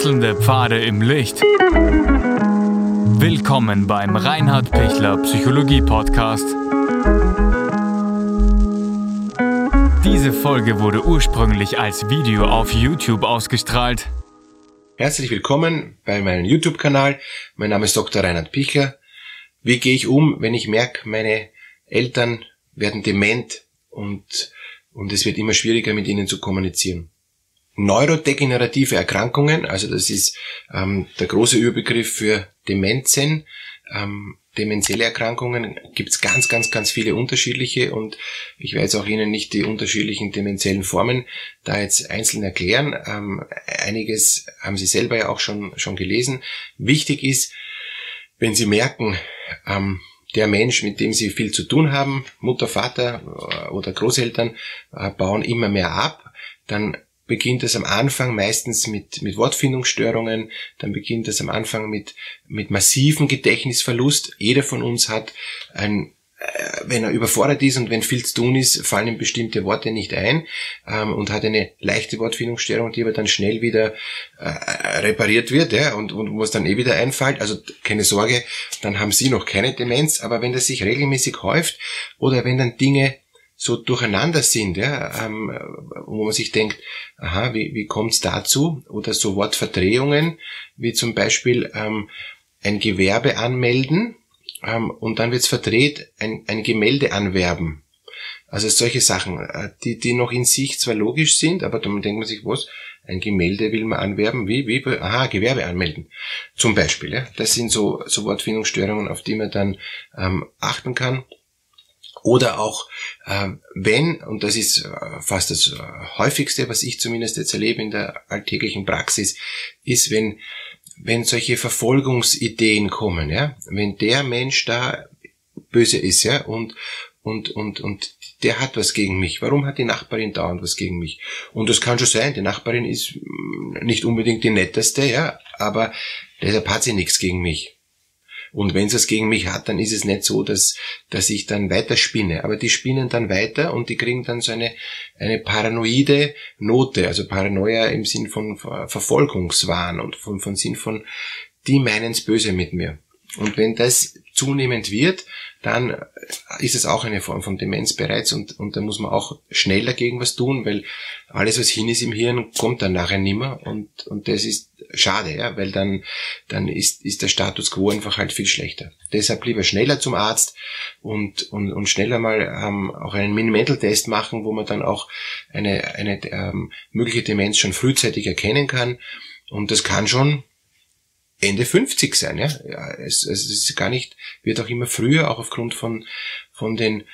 Wechselnde Pfade im Licht. Willkommen beim Reinhard Pichler Psychologie Podcast. Diese Folge wurde ursprünglich als Video auf YouTube ausgestrahlt. Herzlich willkommen bei meinem YouTube-Kanal. Mein Name ist Dr. Reinhard Pichler. Wie gehe ich um, wenn ich merke, meine Eltern werden dement und, und es wird immer schwieriger mit ihnen zu kommunizieren? Neurodegenerative Erkrankungen, also das ist ähm, der große Überbegriff für Demenzen, ähm, demenzielle Erkrankungen gibt's ganz, ganz, ganz viele unterschiedliche und ich werde jetzt auch Ihnen nicht die unterschiedlichen demenziellen Formen da jetzt einzeln erklären. Ähm, einiges haben Sie selber ja auch schon, schon gelesen. Wichtig ist, wenn Sie merken, ähm, der Mensch, mit dem Sie viel zu tun haben, Mutter, Vater äh, oder Großeltern, äh, bauen immer mehr ab, dann beginnt es am Anfang meistens mit, mit Wortfindungsstörungen, dann beginnt es am Anfang mit, mit massiven Gedächtnisverlust. Jeder von uns hat ein äh, wenn er überfordert ist und wenn viel zu tun ist, fallen ihm bestimmte Worte nicht ein ähm, und hat eine leichte Wortfindungsstörung, die aber dann schnell wieder äh, repariert wird ja, und, und wo es dann eh wieder einfällt. Also keine Sorge, dann haben Sie noch keine Demenz, aber wenn das sich regelmäßig häuft oder wenn dann Dinge so durcheinander sind, ja, ähm, wo man sich denkt, aha, wie, wie kommt es dazu? Oder so Wortverdrehungen, wie zum Beispiel ähm, ein Gewerbe anmelden ähm, und dann wird es verdreht, ein, ein Gemälde anwerben. Also solche Sachen, äh, die, die noch in sich zwar logisch sind, aber dann denkt man sich, was, ein Gemälde will man anwerben, wie, wie, aha, Gewerbe anmelden. Zum Beispiel, ja. Das sind so, so Wortfindungsstörungen, auf die man dann ähm, achten kann. Oder auch, äh, wenn, und das ist äh, fast das äh, häufigste, was ich zumindest jetzt erlebe in der alltäglichen Praxis, ist, wenn, wenn solche Verfolgungsideen kommen, ja, wenn der Mensch da böse ist, ja, und, und, und, und der hat was gegen mich. Warum hat die Nachbarin dauernd was gegen mich? Und das kann schon sein, die Nachbarin ist mm, nicht unbedingt die netteste, ja, aber deshalb hat sie nichts gegen mich. Und wenn es es gegen mich hat, dann ist es nicht so, dass, dass ich dann weiter spinne. Aber die spinnen dann weiter und die kriegen dann so eine, eine paranoide Note, also Paranoia im Sinn von Verfolgungswahn und von, von Sinn von, die meinen's böse mit mir. Und wenn das zunehmend wird, dann ist es auch eine Form von Demenz bereits und, und da muss man auch schnell dagegen was tun, weil alles, was hin ist im Hirn, kommt dann nachher nimmer und, und das ist schade, ja, weil dann, dann ist, ist der Status quo einfach halt viel schlechter. Deshalb lieber schneller zum Arzt und, und, und schneller mal ähm, auch einen Minimental-Test machen, wo man dann auch eine, eine ähm, mögliche Demenz schon frühzeitig erkennen kann und das kann schon Ende 50 sein. Ja? ja es, es ist gar nicht, wird auch immer früher, auch aufgrund von, von den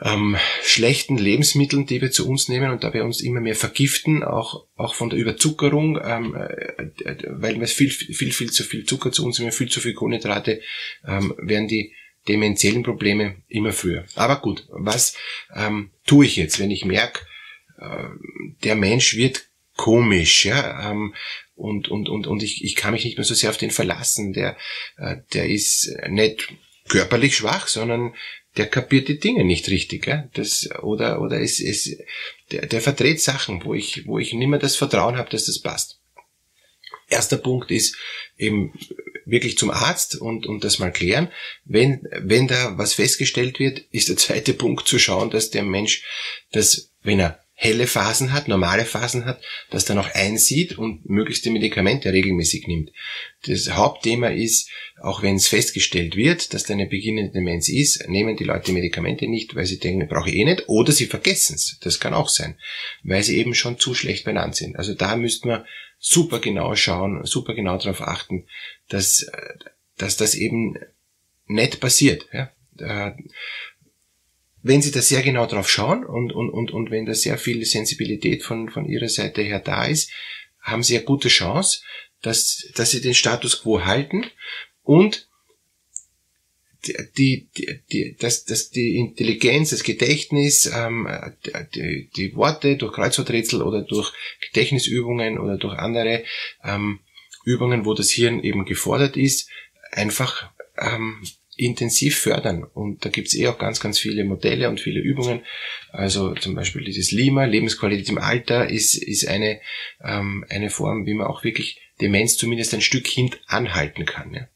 ähm, schlechten Lebensmitteln, die wir zu uns nehmen und da wir uns immer mehr vergiften, auch, auch von der Überzuckerung, ähm, äh, weil wir viel, viel, viel zu viel Zucker zu uns nehmen, viel zu viel Kohlenhydrate, ähm, werden die demenziellen Probleme immer früher. Aber gut, was ähm, tue ich jetzt, wenn ich merke, äh, der Mensch wird komisch, ja, ähm, und, und, und, und ich, ich kann mich nicht mehr so sehr auf den verlassen. Der, äh, der ist nicht körperlich schwach, sondern der kapiert die Dinge nicht richtig. Ja? Das, oder oder es, es, der, der verdreht Sachen, wo ich, wo ich nicht mehr das Vertrauen habe, dass das passt. Erster Punkt ist eben wirklich zum Arzt und, und das mal klären. Wenn, wenn da was festgestellt wird, ist der zweite Punkt zu schauen, dass der Mensch das, wenn er helle Phasen hat, normale Phasen hat, das dann auch einsieht und möglichst die Medikamente regelmäßig nimmt. Das Hauptthema ist, auch wenn es festgestellt wird, dass da eine beginnende Demenz ist, nehmen die Leute Medikamente nicht, weil sie denken, brauche ich eh nicht, oder sie vergessen es. Das kann auch sein, weil sie eben schon zu schlecht benannt sind. Also da müsste man super genau schauen, super genau darauf achten, dass, dass das eben nicht passiert. Ja? Wenn Sie da sehr genau drauf schauen und, und, und, und wenn da sehr viel Sensibilität von, von Ihrer Seite her da ist, haben Sie eine gute Chance, dass, dass Sie den Status quo halten und die, die, die, dass, dass die Intelligenz, das Gedächtnis, ähm, die, die Worte durch Kreuzworträtsel oder durch Gedächtnisübungen oder durch andere ähm, Übungen, wo das Hirn eben gefordert ist, einfach ähm, intensiv fördern. Und da gibt's eh auch ganz, ganz viele Modelle und viele Übungen. Also zum Beispiel dieses Lima, Lebensqualität im Alter, ist, ist eine, ähm, eine Form, wie man auch wirklich Demenz zumindest ein Stück hin anhalten kann. Ja.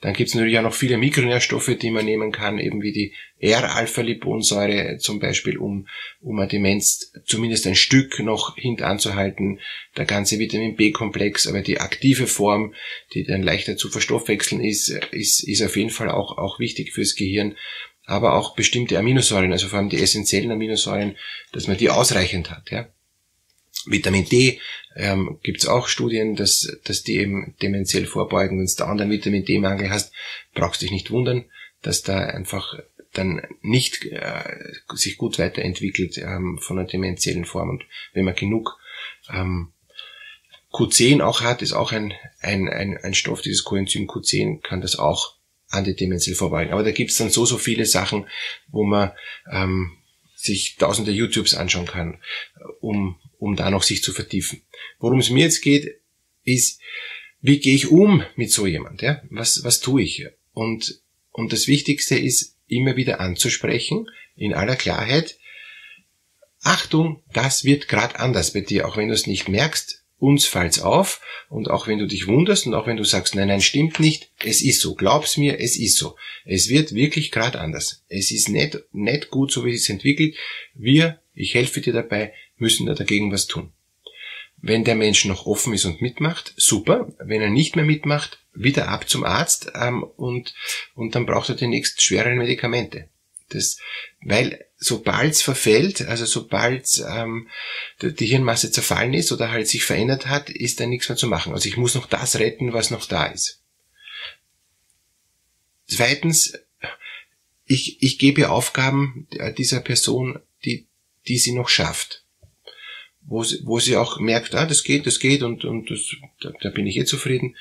Dann gibt es natürlich auch noch viele Mikronährstoffe, die man nehmen kann, eben wie die R-Alpha-Liponsäure zum Beispiel, um, um eine Demenz zumindest ein Stück noch hintanzuhalten. Der ganze Vitamin B-Komplex, aber die aktive Form, die dann leichter zu verstoffwechseln ist, ist, ist auf jeden Fall auch, auch wichtig fürs Gehirn. Aber auch bestimmte Aminosäuren, also vor allem die essentiellen Aminosäuren, dass man die ausreichend hat. Ja. Vitamin D ähm, gibt es auch Studien, dass, dass die eben dementiell vorbeugen. Wenn du da anderen Vitamin D-Mangel hast, brauchst du dich nicht wundern, dass da einfach dann nicht äh, sich gut weiterentwickelt ähm, von einer dementiellen Form. Und wenn man genug ähm, Q10 auch hat, ist auch ein, ein, ein, ein Stoff, dieses Coenzym Q10 kann das auch antidemenziell vorbeugen. Aber da gibt's dann so, so viele Sachen, wo man ähm, sich tausende YouTubes anschauen kann, um um da noch sich zu vertiefen. Worum es mir jetzt geht, ist, wie gehe ich um mit so jemand? Ja? Was, was tue ich? Und, und das Wichtigste ist, immer wieder anzusprechen, in aller Klarheit, Achtung, das wird gerade anders bei dir, auch wenn du es nicht merkst, uns fällt's auf und auch wenn du dich wunderst und auch wenn du sagst, nein, nein, stimmt nicht, es ist so, glaub's mir, es ist so. Es wird wirklich gerade anders. Es ist nicht, nicht gut, so wie es sich entwickelt. Wir, ich helfe dir dabei, müssen da dagegen was tun. Wenn der Mensch noch offen ist und mitmacht, super. Wenn er nicht mehr mitmacht, wieder ab zum Arzt ähm, und, und dann braucht er die nächsten schwereren Medikamente. Das, weil sobald es verfällt, also sobald ähm, die Hirnmasse zerfallen ist oder halt sich verändert hat, ist da nichts mehr zu machen. Also ich muss noch das retten, was noch da ist. Zweitens, ich, ich gebe Aufgaben dieser Person, die, die sie noch schafft wo sie, wo sie auch merkt, ah, das geht, das geht und, und das, da, da bin ich eh zufrieden.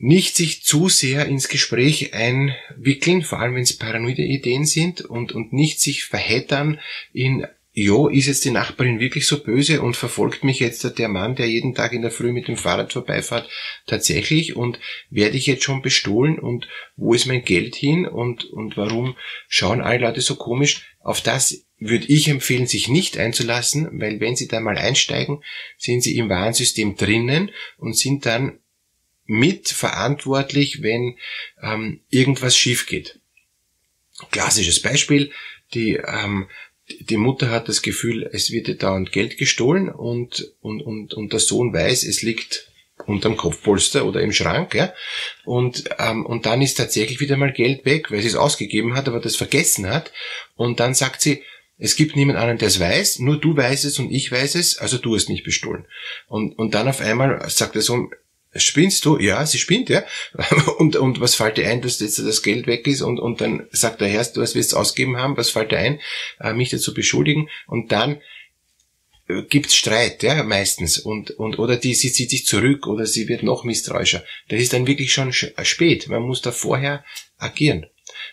Nicht sich zu sehr ins Gespräch einwickeln, vor allem wenn es paranoide Ideen sind und, und nicht sich verheddern in jo, ist jetzt die Nachbarin wirklich so böse und verfolgt mich jetzt der Mann, der jeden Tag in der Früh mit dem Fahrrad vorbeifährt, tatsächlich und werde ich jetzt schon bestohlen und wo ist mein Geld hin und, und warum schauen alle Leute so komisch? Auf das würde ich empfehlen, sich nicht einzulassen, weil wenn Sie da mal einsteigen, sind Sie im Warnsystem drinnen und sind dann mitverantwortlich, wenn ähm, irgendwas schief geht. Klassisches Beispiel, die, ähm, die Mutter hat das Gefühl, es wird ihr dauernd Geld gestohlen und, und, und, und der Sohn weiß, es liegt unterm Kopfpolster oder im Schrank, ja. Und, ähm, und dann ist tatsächlich wieder mal Geld weg, weil sie es ausgegeben hat, aber das vergessen hat. Und dann sagt sie, es gibt niemand anderen, der es weiß, nur du weißt es und ich weiß es, also du hast nicht bestohlen. Und, und dann auf einmal sagt er so, spinnst du? Ja, sie spinnt, ja. Und, und was fällt dir ein, dass jetzt das Geld weg ist? Und, und dann sagt der Herr, du wirst es ausgeben haben, was fällt dir ein, äh, mich dazu beschuldigen? Und dann äh, gibt's Streit, ja, meistens. Und, und, oder die, sie zieht sich zurück oder sie wird noch misstrauischer. Das ist dann wirklich schon spät. Man muss da vorher agieren.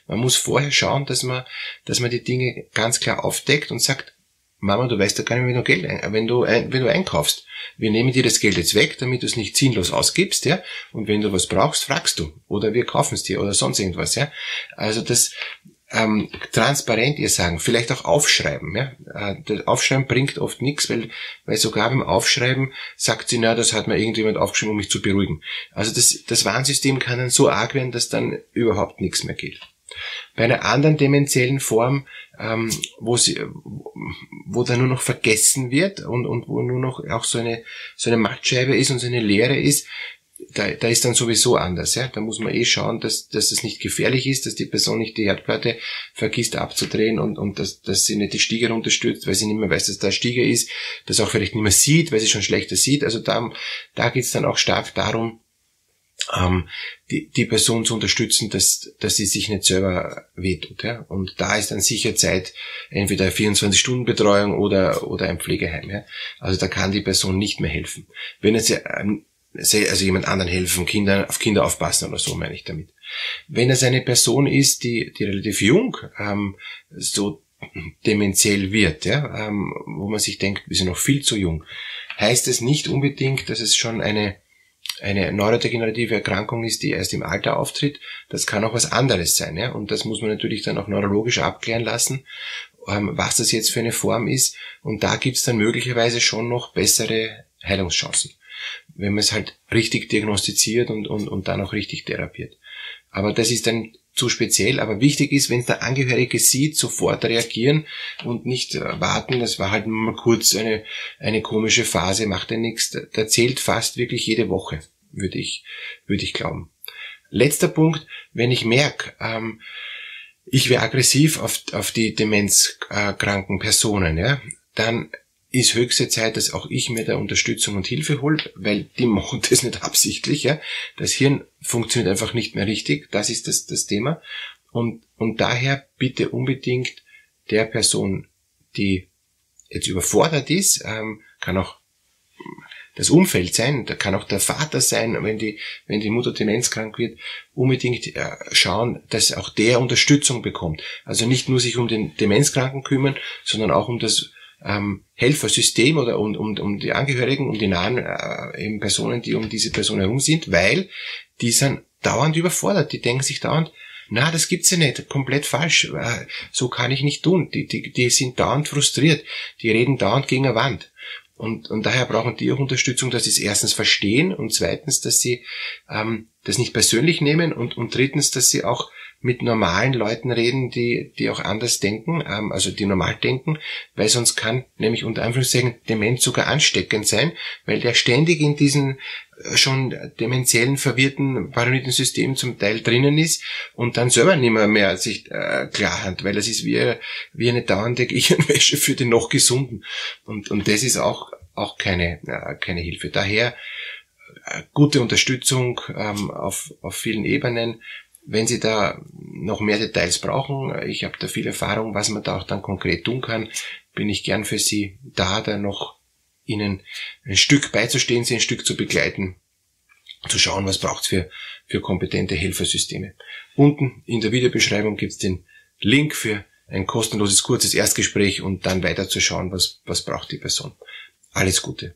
Man muss vorher schauen, dass man, dass man die Dinge ganz klar aufdeckt und sagt, Mama, du weißt ja gar nicht, wenn du Geld, ein, wenn du, ein, wenn du einkaufst. Wir nehmen dir das Geld jetzt weg, damit du es nicht sinnlos ausgibst, ja. Und wenn du was brauchst, fragst du. Oder wir kaufen es dir oder sonst irgendwas, ja. Also das, ähm, transparent ihr sagen, vielleicht auch aufschreiben. Ja? Äh, das Aufschreiben bringt oft nichts, weil, weil sogar beim Aufschreiben sagt sie, na, das hat mir irgendjemand aufgeschrieben, um mich zu beruhigen. Also das, das Warnsystem kann dann so arg werden, dass dann überhaupt nichts mehr geht. Bei einer anderen demenziellen Form, ähm, wo, sie, wo da nur noch vergessen wird und, und wo nur noch auch so eine, so eine Mattscheibe ist und so eine Leere ist, da, da ist dann sowieso anders. Ja? Da muss man eh schauen, dass, dass es nicht gefährlich ist, dass die Person nicht die Herdplatte vergisst abzudrehen und, und dass, dass sie nicht die Stiege runterstürzt, weil sie nicht mehr weiß, dass da Stiege ist, dass auch vielleicht nicht mehr sieht, weil sie schon schlechter sieht. Also da, da geht es dann auch stark darum, ähm, die, die Person zu unterstützen, dass, dass sie sich nicht selber wehtut. Ja? Und da ist dann sicher Zeit, entweder 24-Stunden-Betreuung oder, oder ein Pflegeheim. Ja? Also da kann die Person nicht mehr helfen. Wenn es ähm, also jemand anderen helfen, Kinder, auf Kinder aufpassen oder so meine ich damit. Wenn es eine Person ist, die, die relativ jung ähm, so dementiell wird, ja, ähm, wo man sich denkt, wir sind noch viel zu jung, heißt es nicht unbedingt, dass es schon eine eine neurodegenerative Erkrankung ist, die erst im Alter auftritt. Das kann auch was anderes sein. Ja? Und das muss man natürlich dann auch neurologisch abklären lassen, ähm, was das jetzt für eine Form ist. Und da gibt's dann möglicherweise schon noch bessere Heilungschancen. Wenn man es halt richtig diagnostiziert und, und, und dann auch richtig therapiert. Aber das ist dann zu speziell, aber wichtig ist, wenn es der Angehörige sieht, sofort reagieren und nicht äh, warten, das war halt mal kurz eine, eine komische Phase, macht ja nichts, da zählt fast wirklich jede Woche, würde ich, würde ich glauben. Letzter Punkt, wenn ich merke, ähm, ich wäre aggressiv auf, auf die demenzkranken Personen, ja, dann ist höchste Zeit, dass auch ich mir da Unterstützung und Hilfe hole, weil die machen das nicht absichtlich. Ja? Das Hirn funktioniert einfach nicht mehr richtig. Das ist das, das Thema. Und, und daher bitte unbedingt der Person, die jetzt überfordert ist, ähm, kann auch das Umfeld sein, da kann auch der Vater sein, wenn die, wenn die Mutter demenzkrank wird, unbedingt äh, schauen, dass auch der Unterstützung bekommt. Also nicht nur sich um den Demenzkranken kümmern, sondern auch um das ähm, Helfersystem oder um, um, um die Angehörigen, um die nahen äh, eben Personen, die um diese Person herum sind, weil die sind dauernd überfordert. Die denken sich dauernd, na, das gibt's ja nicht, komplett falsch, äh, so kann ich nicht tun. Die, die, die sind dauernd frustriert, die reden dauernd gegen eine Wand. Und, und daher brauchen die auch Unterstützung, dass sie es erstens verstehen und zweitens, dass sie ähm, das nicht persönlich nehmen und, und drittens, dass sie auch mit normalen Leuten reden, die, die auch anders denken, ähm, also die normal denken, weil sonst kann nämlich unter Anführungszeichen Demenz sogar ansteckend sein, weil der ständig in diesen äh, schon demenziellen, verwirrten Paranoiden zum Teil drinnen ist und dann selber nicht mehr, mehr sich äh, klar hat, weil das ist wie, wie eine dauernde Gehirnwäsche für den noch Gesunden. Und, und das ist auch, auch keine, äh, keine Hilfe. Daher äh, gute Unterstützung ähm, auf, auf vielen Ebenen, wenn Sie da noch mehr Details brauchen, ich habe da viel Erfahrung, was man da auch dann konkret tun kann, bin ich gern für Sie da, da noch Ihnen ein Stück beizustehen, Sie ein Stück zu begleiten, zu schauen, was braucht's für, für kompetente Helfersysteme. Unten in der Videobeschreibung gibt's den Link für ein kostenloses kurzes Erstgespräch und dann weiter zu schauen, was, was braucht die Person. Alles Gute.